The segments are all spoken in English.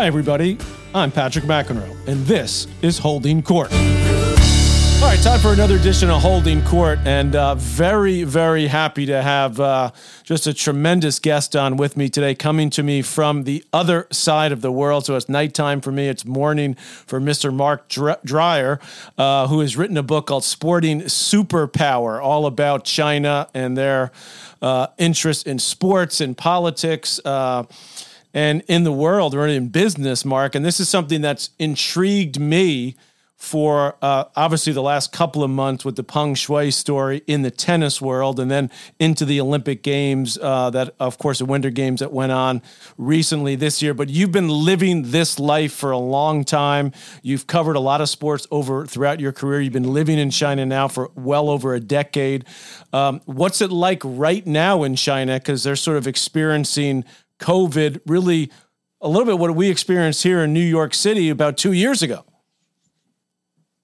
Hi, everybody. I'm Patrick McEnroe, and this is Holding Court. All right, time for another edition of Holding Court, and uh, very, very happy to have uh, just a tremendous guest on with me today, coming to me from the other side of the world. So it's nighttime for me, it's morning for Mr. Mark Dreyer, uh, who has written a book called Sporting Superpower, all about China and their uh, interest in sports and politics uh, and in the world or in business, Mark. And this is something that's intrigued me for uh, obviously the last couple of months with the Peng Shuai story in the tennis world, and then into the Olympic Games, uh, that of course the Winter Games that went on recently this year. But you've been living this life for a long time. You've covered a lot of sports over throughout your career. You've been living in China now for well over a decade. Um, what's it like right now in China? Because they're sort of experiencing COVID, really a little bit what we experienced here in New York City about two years ago.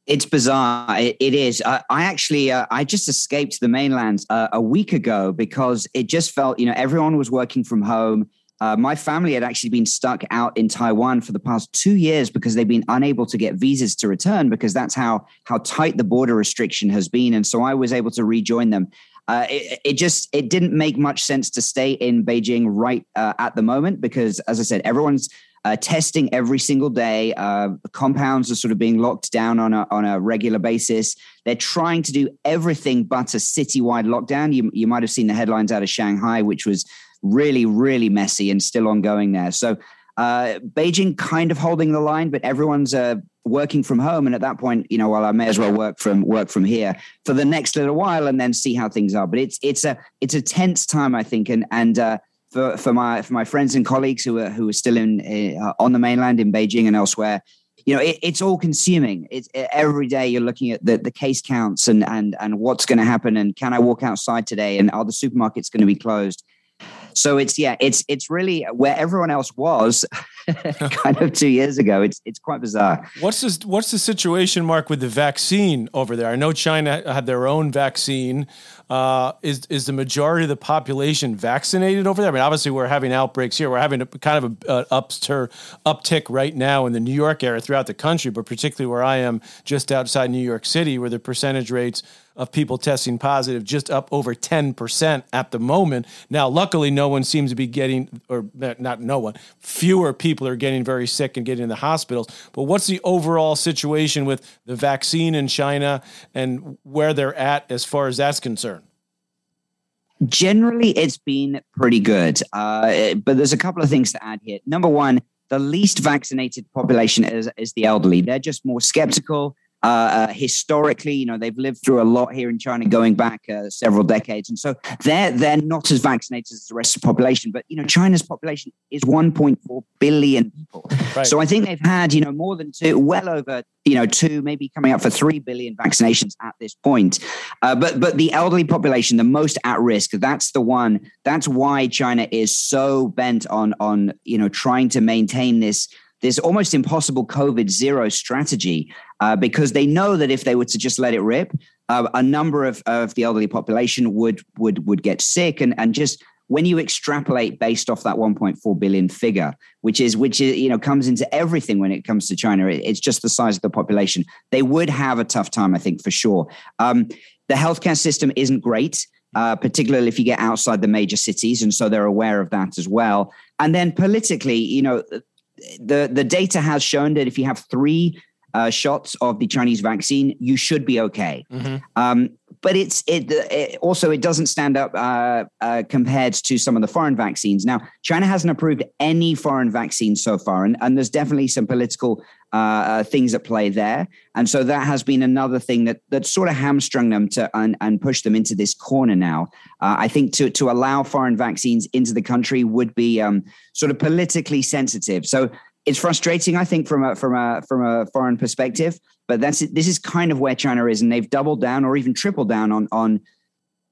It's bizarre. it, it is. I, I actually, uh, I just escaped the mainland uh, a week ago because it just felt, you know, everyone was working from home. Uh, my family had actually been stuck out in Taiwan for the past two years because they've been unable to get visas to return because that's how how tight the border restriction has been. And so I was able to rejoin them. Uh, it, it, just it didn't make much sense to stay in Beijing right uh, at the moment because, as I said, everyone's uh, testing every single day. Uh, compounds are sort of being locked down on a, on a regular basis. They're trying to do everything but a citywide lockdown. You, you might have seen the headlines out of Shanghai, which was really, really messy and still ongoing there. So uh, Beijing kind of holding the line, but everyone's uh, working from home. And at that point, you know, well, I may as well work from work from here for the next little while and then see how things are. But it's it's a it's a tense time, I think, and and uh, for, for my for my friends and colleagues who are who are still in uh, on the mainland in Beijing and elsewhere. You know, it, it's all consuming. It's it, every day you're looking at the, the case counts and and and what's going to happen and can I walk outside today and are the supermarkets going to be closed? So it's yeah, it's it's really where everyone else was kind of two years ago. It's it's quite bizarre. What's this, what's the situation, Mark, with the vaccine over there? I know China had their own vaccine. Uh, is is the majority of the population vaccinated over there? I mean, obviously we're having outbreaks here. We're having a kind of a, a upster, uptick right now in the New York area throughout the country, but particularly where I am, just outside New York City, where the percentage rates of people testing positive, just up over 10% at the moment. Now, luckily, no one seems to be getting, or not no one, fewer people are getting very sick and getting in the hospitals. But what's the overall situation with the vaccine in China and where they're at as far as that's concerned? Generally, it's been pretty good. Uh, but there's a couple of things to add here. Number one, the least vaccinated population is, is the elderly. They're just more skeptical uh, uh, historically, you know, they've lived through a lot here in China going back uh, several decades, and so they're they're not as vaccinated as the rest of the population. But you know, China's population is 1.4 billion people, right. so I think they've had you know more than two, well over you know two, maybe coming up for three billion vaccinations at this point. Uh, but but the elderly population, the most at risk, that's the one. That's why China is so bent on on you know trying to maintain this this almost impossible COVID zero strategy uh, because they know that if they were to just let it rip, uh, a number of, of the elderly population would would would get sick. And and just when you extrapolate based off that 1.4 billion figure which is which is you know comes into everything when it comes to china it's just the size of the population they would have a tough time i think for sure. Um, the healthcare system isn't great uh, particularly if you get outside the major cities and so they're aware of that as well. And then politically you know the the data has shown that if you have three uh, shots of the Chinese vaccine, you should be okay. Mm-hmm. Um, but it's it, it, also it doesn't stand up uh, uh, compared to some of the foreign vaccines. Now, China hasn't approved any foreign vaccines so far, and, and there's definitely some political uh, uh, things at play there. And so that has been another thing that that sort of hamstrung them to and, and pushed them into this corner now. Uh, I think to to allow foreign vaccines into the country would be um, sort of politically sensitive. So it's frustrating, I think, from a from a from a foreign perspective. But that's this is kind of where China is, and they've doubled down or even tripled down on on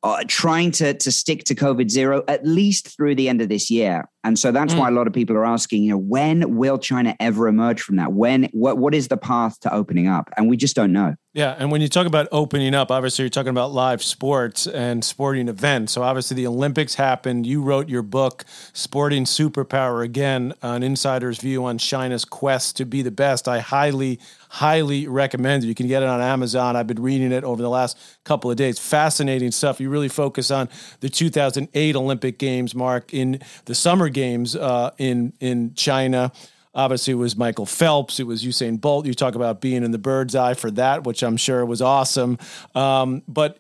uh, trying to to stick to COVID zero at least through the end of this year. And so that's mm. why a lot of people are asking, you know, when will China ever emerge from that? When what what is the path to opening up? And we just don't know. Yeah, and when you talk about opening up, obviously you're talking about live sports and sporting events. So obviously the Olympics happened. You wrote your book, Sporting Superpower Again, an insider's view on China's quest to be the best. I highly, highly recommend it. You can get it on Amazon. I've been reading it over the last couple of days. Fascinating stuff. You really focus on the 2008 Olympic Games, Mark, in the Summer Games uh, in in China. Obviously, it was Michael Phelps. It was Usain Bolt. You talk about being in the bird's eye for that, which I'm sure was awesome. Um, but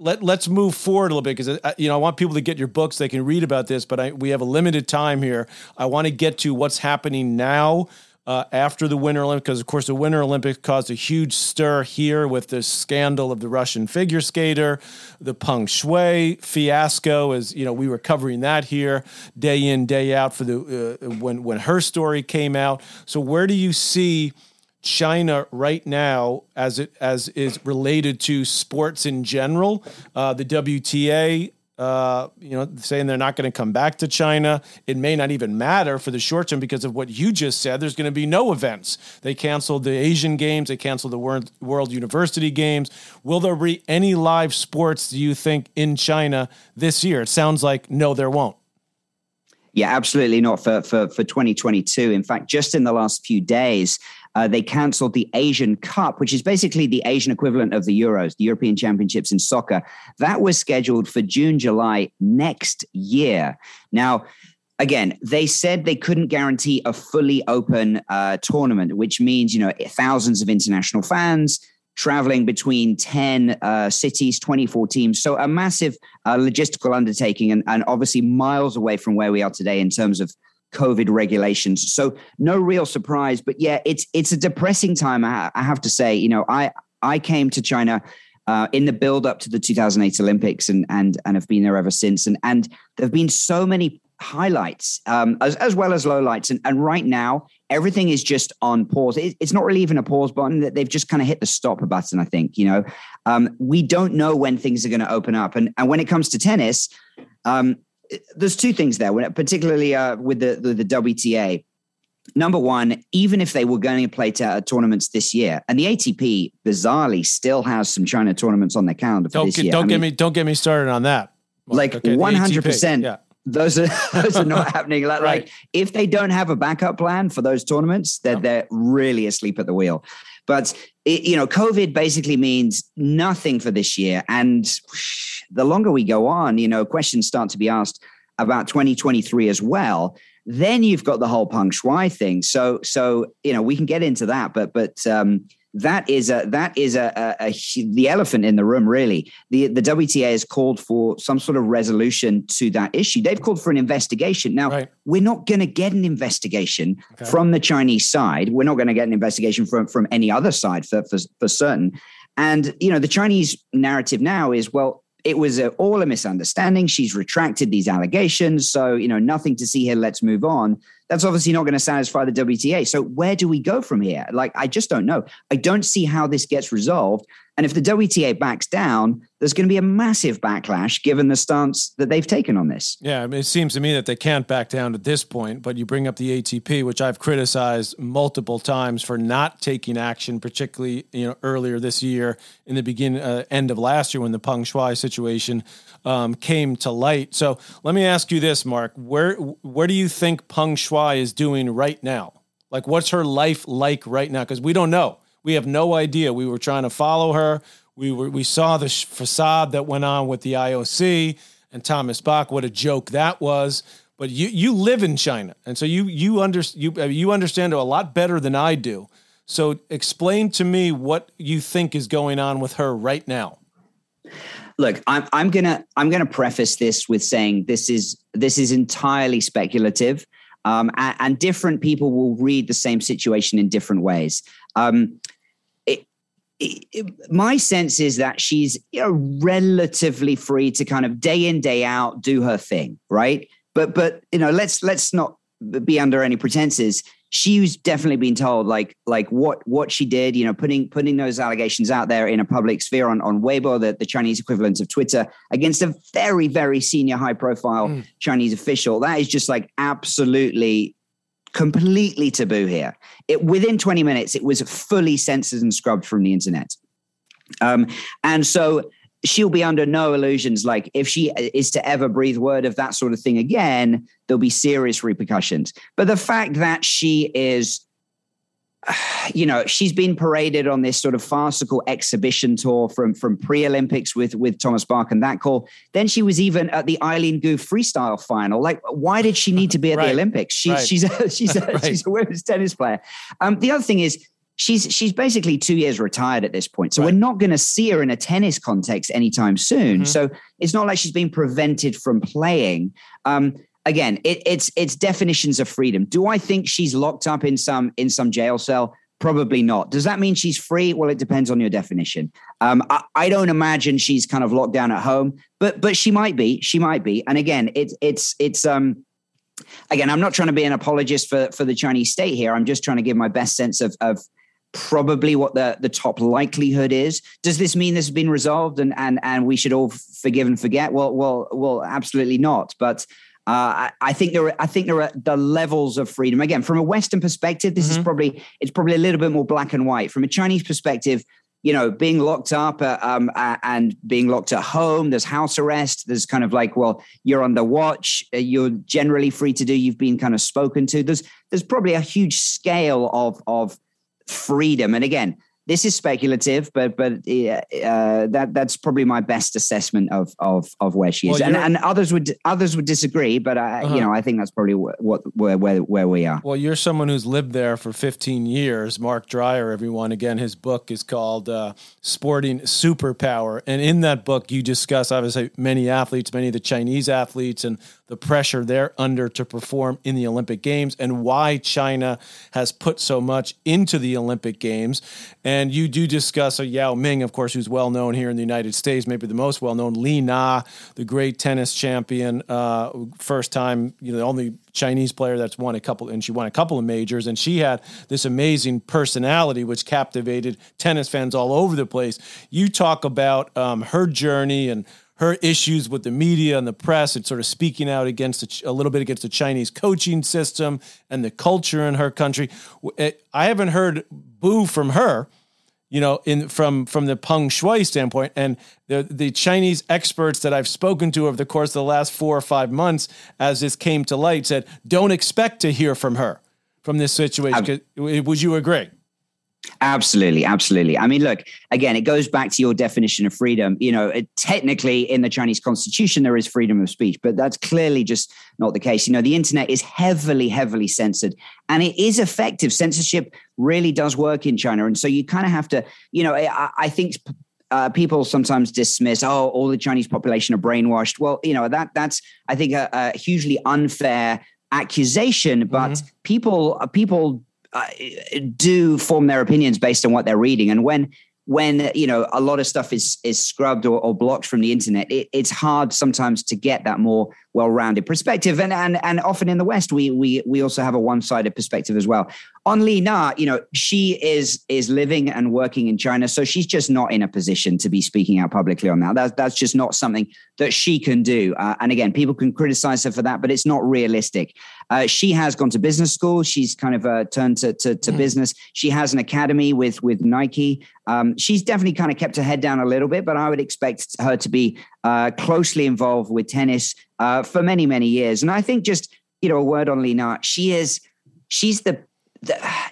let let's move forward a little bit because you know I want people to get your books. They can read about this, but I, we have a limited time here. I want to get to what's happening now uh, after the Winter Olympics, because of course the Winter Olympics caused a huge stir here with the scandal of the Russian figure skater, the Peng Shuai fiasco. As you know, we were covering that here day in day out for the uh, when when her story came out. So where do you see? China right now, as it as is related to sports in general, uh, the WTA uh, you know, saying they're not going to come back to China. It may not even matter for the short term because of what you just said. There's going to be no events. They canceled the Asian Games. They canceled the World, World University Games. Will there be any live sports, do you think, in China this year? It sounds like no, there won't. Yeah, absolutely not for, for, for 2022. In fact, just in the last few days, uh, they cancelled the Asian Cup, which is basically the Asian equivalent of the Euros, the European Championships in soccer. That was scheduled for June, July next year. Now, again, they said they couldn't guarantee a fully open uh, tournament, which means, you know, thousands of international fans traveling between 10 uh, cities, 24 teams. So a massive uh, logistical undertaking and, and obviously miles away from where we are today in terms of COVID regulations. So no real surprise, but yeah, it's it's a depressing time. I, have to say, you know, I I came to China uh, in the build up to the 2008 Olympics and and and have been there ever since. And and there have been so many highlights um, as as well as lowlights. And and right now everything is just on pause. It, it's not really even a pause button. That they've just kind of hit the stop button. I think you know um, we don't know when things are going to open up. And and when it comes to tennis. Um, there's two things there, particularly uh, with the, the, the WTA. Number one, even if they were going to play t- uh, tournaments this year, and the ATP bizarrely still has some China tournaments on their calendar for don't this get, year. Don't I get mean, me don't get me started on that. Like one hundred percent, those are those are not happening. Like, right. like, if they don't have a backup plan for those tournaments, they're they're really asleep at the wheel. But it, you know, COVID basically means nothing for this year, and the longer we go on, you know, questions start to be asked about 2023 as well. Then you've got the whole Peng Shuai thing. So, so you know, we can get into that, but but um, that is a that is a, a, a, the elephant in the room. Really, the the WTA has called for some sort of resolution to that issue. They've called for an investigation. Now, right. we're not going to get an investigation okay. from the Chinese side. We're not going to get an investigation from from any other side for for, for certain. And you know, the Chinese narrative now is well, it was a, all a misunderstanding. She's retracted these allegations. So, you know, nothing to see here. Let's move on. That's obviously not going to satisfy the WTA. So, where do we go from here? Like, I just don't know. I don't see how this gets resolved. And if the WTA backs down, there's going to be a massive backlash given the stance that they've taken on this. Yeah, I mean, it seems to me that they can't back down at this point. But you bring up the ATP, which I've criticized multiple times for not taking action, particularly you know earlier this year, in the beginning, uh, end of last year when the Peng Shuai situation um, came to light. So let me ask you this, Mark: where where do you think Peng Shuai is doing right now? Like, what's her life like right now? Because we don't know. We have no idea. We were trying to follow her. We were we saw the facade that went on with the IOC and Thomas Bach. What a joke that was. But you you live in China, and so you you under you uh, you understand it a lot better than I do. So explain to me what you think is going on with her right now. Look, I'm I'm gonna I'm gonna preface this with saying this is this is entirely speculative. Um, and, and, different people will read the same situation in different ways. Um, my sense is that she's you know, relatively free to kind of day in day out do her thing, right? But but you know, let's let's not be under any pretenses. she's definitely been told like like what what she did, you know, putting putting those allegations out there in a public sphere on on Weibo, the, the Chinese equivalent of Twitter, against a very very senior high profile mm. Chinese official. That is just like absolutely completely taboo here. It within 20 minutes, it was fully censored and scrubbed from the internet. Um, and so she'll be under no illusions. Like if she is to ever breathe word of that sort of thing again, there'll be serious repercussions. But the fact that she is you know she's been paraded on this sort of farcical exhibition tour from from pre-olympics with with thomas bach and that call then she was even at the eileen gu freestyle final like why did she need to be at right. the olympics she, right. she's a, she's a, right. she's a women's tennis player um, the other thing is she's she's basically two years retired at this point. So we're not going to see her in a tennis context anytime soon. Mm-hmm. So it's not like she's being prevented from playing. Um, again, it, it's it's definitions of freedom. Do I think she's locked up in some in some jail cell? Probably not. Does that mean she's free? Well, it depends on your definition. Um, I, I, don't imagine she's kind of locked down at home, but but she might be. She might be. And again, it's it's it's um again, I'm not trying to be an apologist for for the Chinese state here. I'm just trying to give my best sense of of probably what the, the top likelihood is. Does this mean this has been resolved and and and we should all forgive and forget? Well, well, well, absolutely not. But uh, I, I, think there are I think there are the levels of freedom. Again, from a Western perspective, this mm-hmm. is probably it's probably a little bit more black and white. From a Chinese perspective, you know, being locked up uh, um, uh, and being locked at home, there's house arrest. There's kind of like, well, you're under watch. Uh, you're generally free to do. You've been kind of spoken to. There's there's probably a huge scale of of freedom. And again, this is speculative, but but uh, that that's probably my best assessment of of of where she is, well, and, and others would others would disagree, but I uh-huh. you know I think that's probably what, where, where where we are. Well, you're someone who's lived there for 15 years. Mark Dreyer, everyone. Again, his book is called uh, "Sporting Superpower," and in that book, you discuss obviously many athletes, many of the Chinese athletes, and the pressure they're under to perform in the Olympic Games, and why China has put so much into the Olympic Games. And you do discuss a Yao Ming, of course, who's well known here in the United States, maybe the most well known, Li Na, the great tennis champion, uh, first time, you know, the only Chinese player that's won a couple, and she won a couple of majors, and she had this amazing personality which captivated tennis fans all over the place. You talk about um, her journey and her issues with the media and the press and sort of speaking out against a, a, little bit against the Chinese coaching system and the culture in her country. Eh, I haven't heard boo from her, you know, in from from the Peng Shuai standpoint, and the the Chinese experts that I've spoken to over the course of the last four or five months, as this came to light, said don't expect to hear from her from this situation. Would you agree? Absolutely, absolutely. I mean, look, again, it goes back to your definition of freedom. You know, it, technically in the Chinese constitution, there is freedom of speech, but that's clearly just not the case. You know, the internet is heavily, heavily censored and it is effective. Censorship really does work in China. And so you kind of have to, you know, I, I think uh, people sometimes dismiss, oh, all the Chinese population are brainwashed. Well, you know, that that's, I think, a, a hugely unfair accusation, but mm-hmm. people, people uh, do form their opinions based on what they're reading. And when when you know a lot of stuff is is scrubbed or, or blocked from the internet, it, it's hard sometimes to get that more well-rounded perspective. And and and often in the West, we we we also have a one-sided perspective as well. On Li Na, you know, she is is living and working in China, so she's just not in a position to be speaking out publicly on that. That's that's just not something that she can do. Uh, and again, people can criticize her for that, but it's not realistic. Uh, she has gone to business school. She's kind of uh, turned to to, to mm. business. She has an academy with with Nike. Um, she's definitely kind of kept her head down a little bit, but I would expect her to be uh, closely involved with tennis uh, for many, many years. And I think just, you know, a word on Li Na, she is, she's the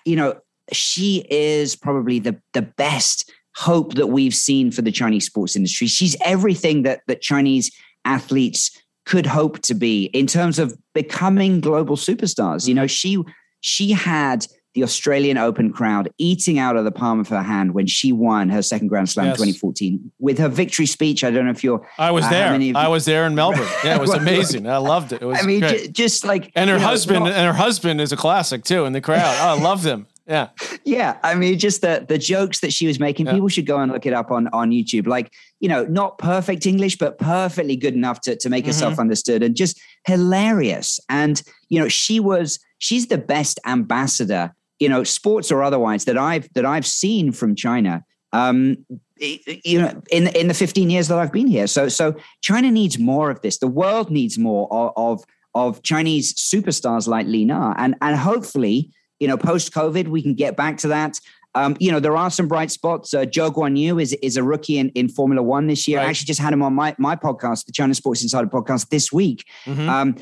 you know, she is probably the, the best hope that we've seen for the Chinese sports industry. She's everything that, that Chinese athletes could hope to be in terms of becoming global superstars. You mm-hmm. know, she, she had the Australian Open crowd eating out of the palm of her hand when she won her second Grand Slam yes. 2014 with her victory speech. I don't know if you're. I was uh, there. You, I was there in Melbourne. Yeah, it was amazing. I loved it. It was. I mean, j- just like and her husband know, and her husband is a classic too in the crowd. Oh, I love them. Yeah. Yeah. I mean, just the the jokes that she was making, yeah. people should go and look it up on, on YouTube. Like, you know, not perfect English, but perfectly good enough to, to make mm-hmm. herself understood and just hilarious. And, you know, she was she's the best ambassador, you know, sports or otherwise, that I've that I've seen from China. Um, you know, in in the 15 years that I've been here. So so China needs more of this. The world needs more of of, of Chinese superstars like Li Na, and and hopefully, you know, post COVID, we can get back to that. Um, you know, there are some bright spots. Uh, Zhou Guanyu is is a rookie in, in Formula One this year. Right. I actually just had him on my my podcast, the China Sports Insider podcast, this week. Mm-hmm. Um,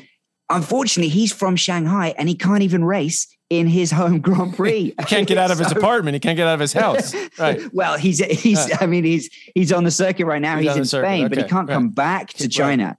unfortunately, he's from Shanghai and he can't even race in his home Grand Prix. he can't get out of his apartment. He can't get out of his house. Right. well, he's he's. I mean, he's he's on the circuit right now. He's, he's in Spain, okay. but he can't right. come back to China.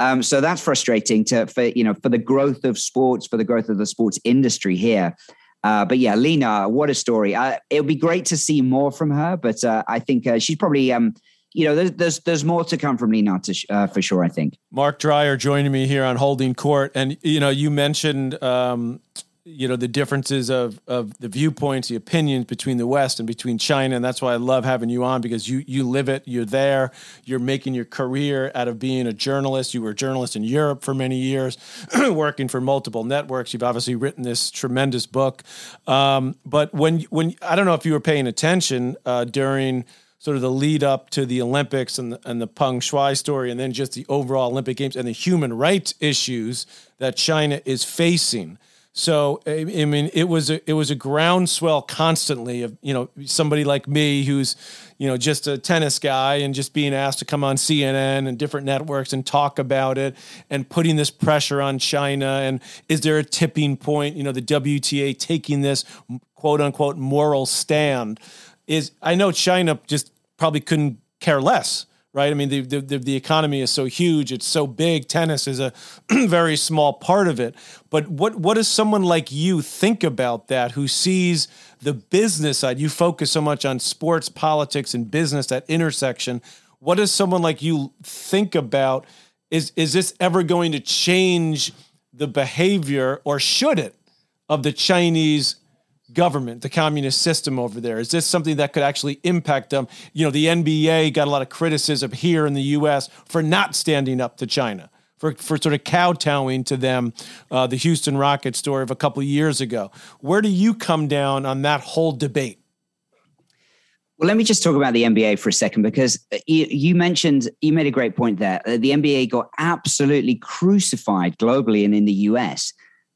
Um, so that's frustrating to for you know for the growth of sports, for the growth of the sports industry here. Uh, but yeah, Li Na, what a story! Uh, it would be great to see more from her, but uh, I think uh, she's probably, um, you know, there's, there's there's more to come from Li Na uh, for sure. I think. Mark Dreyer joining me here on Holding Court, and you know, you mentioned um, you know the differences of of the viewpoints the opinions between the west and between china and that's why i love having you on because you you live it you're there you're making your career out of being a journalist. You were a journalist in europe for many years working for multiple networks. You've obviously written this tremendous book. Um, but when when i don't know if you were paying attention uh, during sort of the lead up to the Olympics and the, and the Peng Shuai story, and then just the overall Olympic Games and the human rights issues that China is facing. So I mean, it was a it was a groundswell constantly of you know somebody like me who's you know just a tennis guy and just being asked to come on CNN and different networks and talk about it and putting this pressure on China and is there a tipping point? You know, the WTA taking this quote unquote moral stand is I know China just probably couldn't care less right? I mean, the, the, the economy is so huge, it's so big. Tennis is a very small part of it. But what, what does someone like you think about that who sees the business side? You focus so much on sports, politics, and business, that intersection. What does someone like you think about? Is, is this ever going to change the behavior, or should it, of the Chinese government, the communist system over there? Is this something that could actually impact them? You know, the NBA got a lot of criticism here in the U.S. for not standing up to China, for, for sort of kowtowing to them, uh, the Houston Rockets story of a couple of years ago. Where do you come down on that whole debate? Well, let me just talk about the NBA for a second because uh, you, you, mentioned, you made a great point there. Uh, the NBA got absolutely crucified globally and in the US,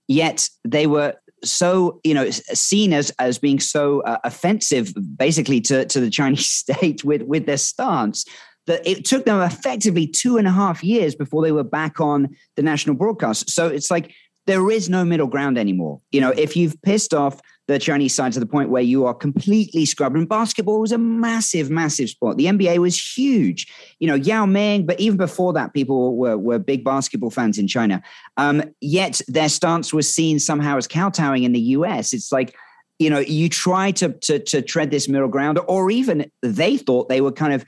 yet they were so you know seen as as being so uh, offensive basically to to the chinese state with with their stance that it took them effectively two and a half years before they were back on the national broadcast. So it's like there is no middle ground anymore. You know if you've pissed off the Chinese side to the point where you are completely scrubbed. And basketball was a massive, massive sport. The NBA was huge. You know, Yao Ming, but even before that, people were, were big basketball fans in China. Um, yet their stance was seen somehow as kowtowing in the US. It's like, you know, you try to, to, to tread this middle ground, or even they thought they were kind of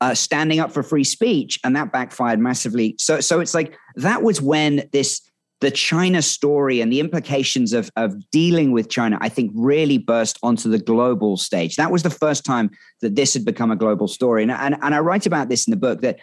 uh, standing up for free speech, and that backfired massively. So, so it's like that was when this the China story and the implications of, of dealing with China, I think, really burst onto the global stage. That was the first time that this had become a global story. And, and, and I write about this in the book that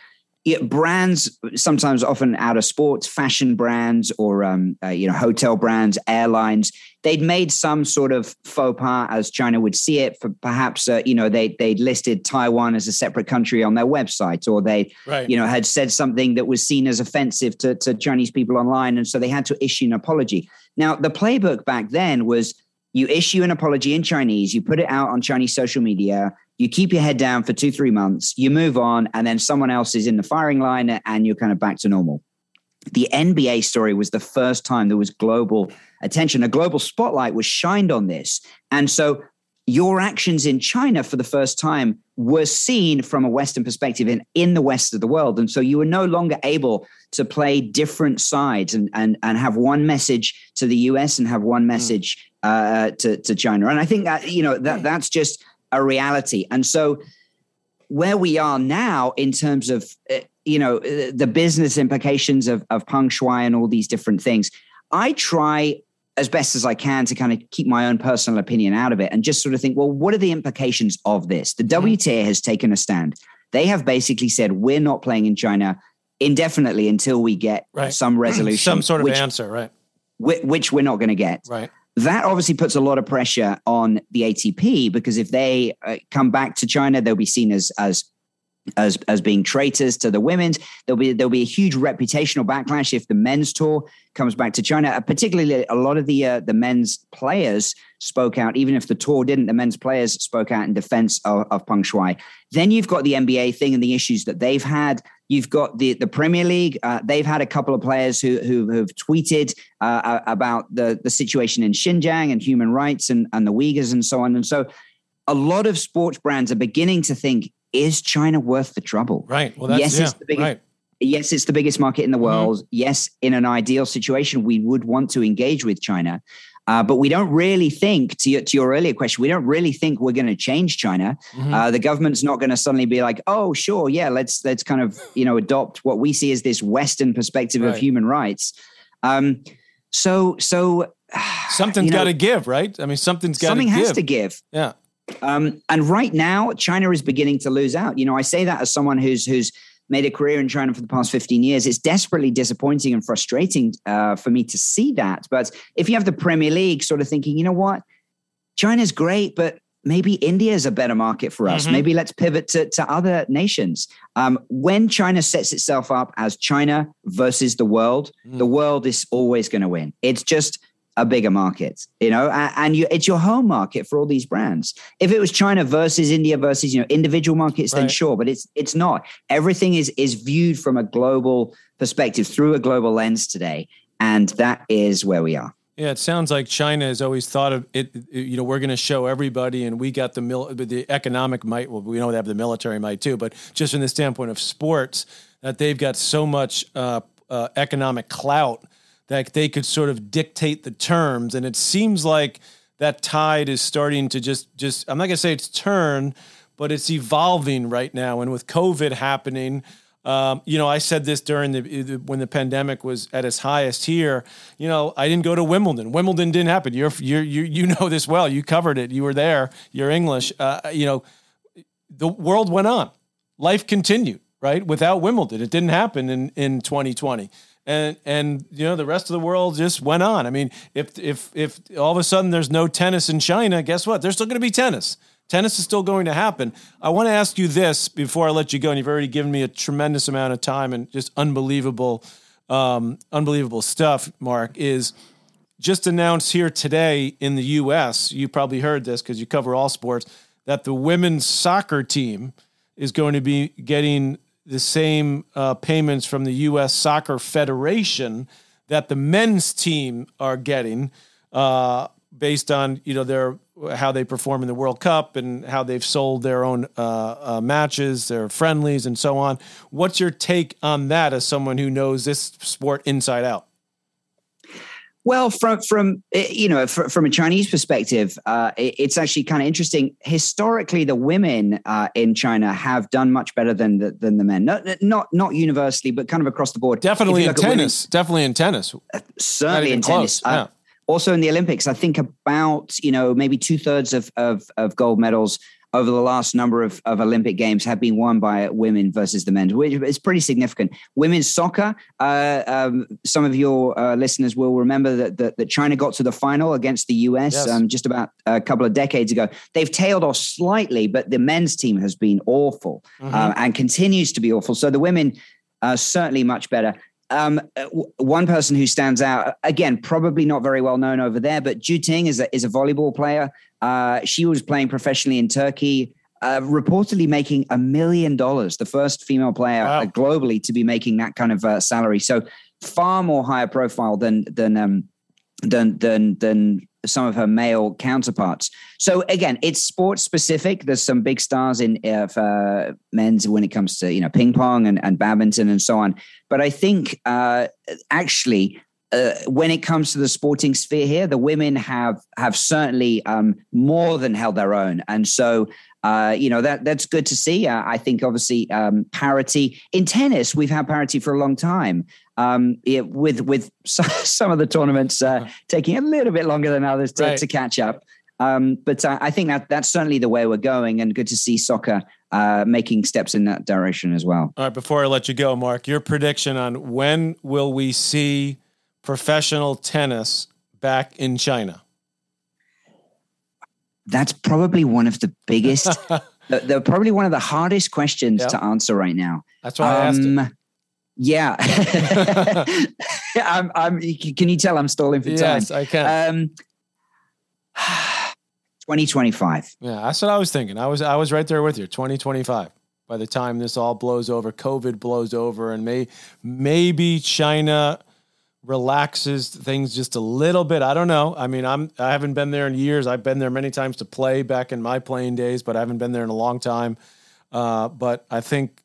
it, brands sometimes often out of sports fashion brands or um, uh, you know hotel brands airlines they'd made some sort of faux pas as china would see it for perhaps uh, you know they they'd listed taiwan as a separate country on their website or they right. you know had said something that was seen as offensive to, to chinese people online and so they had to issue an apology now the playbook back then was you issue an apology in chinese you put it out on chinese social media you keep your head down for two, three months, you move on, and then someone else is in the firing line and you're kind of back to normal. The NBA story was the first time there was global attention, a global spotlight was shined on this. And so your actions in China for the first time were seen from a Western perspective in, in the West of the world. And so you were no longer able to play different sides and, and, and have one message to the US and have one hmm. message uh, to, to China. And I think that, you know, that that's just a reality. And so, where we are now in terms of uh, you know uh, the business implications of, of Peng Shuai and all these different things, I try as best as I can to kind of keep my own personal opinion out of it and just sort of think, well, what are the implications of this? The mm-hmm. WTA has taken a stand. They have basically said we're not playing in China indefinitely until we get right. some resolution, some sort of which, answer, right? which we're not going to get. Right. That obviously puts a lot of pressure on the ATP because if they uh, come back to China, they'll be seen as as as as being traitors to the women's. There'll be there'll be a huge reputational backlash if the men's tour comes back to China. Uh, particularly, a lot of the uh, the men's players spoke out. Even if the tour didn't, the men's players spoke out in defense of, of Peng Shuai. Then you've got the NBA thing and the issues that they've had. You've got the the Premier League. Uh, they've had a couple of players who who have tweeted uh, about the the situation in Xinjiang and human rights and and the Uyghurs and so on. And so, a lot of sports brands are beginning to think is China worth the trouble? Right. Well, that's, yes, yeah, it's the biggest. Right. Yes, it's the biggest market in the mm-hmm. world. Mm-hmm. Yes, in an ideal situation, we would want to engage with China. Uh, but we don't really think, to your, to your earlier question, we don't really think we're going to change China. Mm-hmm. Uh, the government's not going to suddenly be like, "Oh, sure, yeah, let's let's kind of you know adopt what we see as this Western perspective right. of human rights." Um, so, so something's got to give, right? I mean, something's got something give. has to give. Yeah. Um, and right now, China is beginning to lose out. You know, I say that as someone who's who's made a career in China for the past 15 years. It's desperately disappointing and frustrating uh, for me to see that. But if you have the Premier League sort of thinking, you know what, China's great, but maybe India is a better market for us. Mm-hmm. Maybe let's pivot to, to other nations. Um, when China sets itself up as China versus the world, mm. the world is always going to win. It's just a bigger market, you know, and, you, it's your home market for all these brands. If it was China versus India versus you know individual markets, right. then sure, but it's it's not. Everything is is viewed from a global perspective through a global lens today, and that is where we are. Yeah, it sounds like China has always thought of it. You know, we're going to show everybody, and we got the mil- the economic might. Well, we know they have the military might too, but just from the standpoint of sports, that they've got so much uh, uh, economic clout that they could sort of dictate the terms. And it seems like that tide is starting to just just I'm not gonna say it's turn, but it's evolving right now. And with COVID happening, um, you know, I said this during the when the pandemic was at its highest here. You know, I didn't go to Wimbledon. Wimbledon didn't happen. You're you you you know this well. You covered it. You were there. You're English. Uh, you know, the world went on. Life continued. Right without Wimbledon, it didn't happen in in 2020 and and you know the rest of the world just went on. I mean, if if if all of a sudden there's no tennis in China, guess what? There's still going to be tennis. Tennis is still going to happen. I want to ask you this before I let you go, and you've already given me a tremendous amount of time and just unbelievable, um, unbelievable stuff. Mark is just announced here today in the U.S. You probably heard this because you cover all sports that the women's soccer team is going to be getting the same uh, payments from the U.S. Soccer Federation that the men's team are getting, uh, based on you know their how they perform in the World Cup and how they've sold their own uh, uh matches, their friendlies, and so on. What's your take on that as someone who knows this sport inside out? Well, from from eh, you know from a Chinese perspective, uh, it's actually kind of interesting. Historically, the women uh, in China have done much better than the, than the men. Not not not universally, but kind of across the board. Definitely in tennis. definitely in tennis. Uh, certainly in tennis. Uh, yeah. also in the Olympics, I think about you know maybe two thirds of, of of gold medals over the last number of, of Olympic Games have been won by women versus the men, which is pretty significant. Women's soccer, uh, um, some of your uh, listeners will remember that, that, that, China got to the final against the US yes. um, just about a couple of decades ago. They've tailed off slightly, but the men's team has been awful mm-hmm. uh, and continues to be awful. So the women are certainly much better. Um, one person who stands out again, probably not very well known over there, but Zhu Ting is a is a volleyball player. Uh, she was playing professionally in Turkey, uh, reportedly making a million dollars, the first female player wow. globally to be making that kind of uh, salary. So far more higher profile than than um, than than than some of her male counterparts. So again, it's sports specific. There's some big stars in uh, for men's when it comes to you know ping pong and, and badminton and so on. But I think uh, actually. Uh, when it comes to the sporting sphere here, the women have have certainly um, more than held their own, and so uh, you know that that's good to see. Uh, I think obviously um, parity in tennis. We've had parity for a long time um, it, with with some of the tournaments uh, taking a little bit longer than others to, right. to catch up. Um, but uh, I think that that's certainly the way we're going, and good to see soccer uh, making steps in that direction as well. All right, before I let you go, Mark, your prediction on when will we see professional tennis back in China? That's probably one of the biggest, they're probably one of the hardest questions yep. to answer right now. That's why I asked it. Yeah. I'm, I'm, can you tell I'm stalling for yes, time? Yes, I can. Um, 2025. Yeah, that's what I was thinking. I was I was right there with you. 2025. By the time this all blows over, COVID blows over, and may maybe China relaxes things just a little bit. I don't know. I mean, I'm I haven't been there in years. I've been there many times to play back in my playing days, but I haven't been there in a long time. Uh, but I think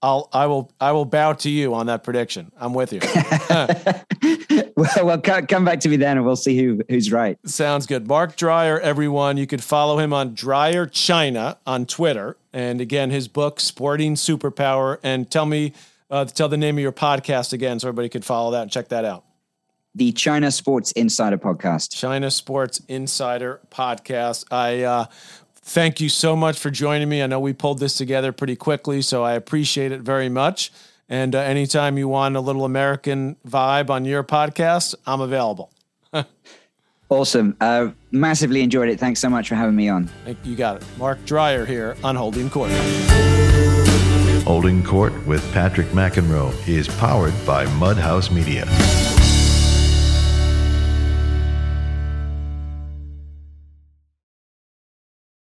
I'll I will I will bow to you on that prediction. I'm with you. well, well, come back to me then, and we'll see who who's right. Sounds good. Mark Dreyer, everyone. You could follow him on Dreyer China on Twitter, and again, his book Sporting Superpower. And tell me, uh, tell the name of your podcast again, so everybody could follow that and check that out. The China Sports Insider Podcast. China Sports Insider Podcast. I uh, thank you so much for joining me. I know we pulled this together pretty quickly, so I appreciate it very much. And uh, anytime you want a little American vibe on your podcast, I'm available. awesome. Uh, massively enjoyed it. Thanks so much for having me on. You got it. Mark Dreyer here on Holding Court. Holding Court with Patrick McEnroe is powered by Mudhouse Media.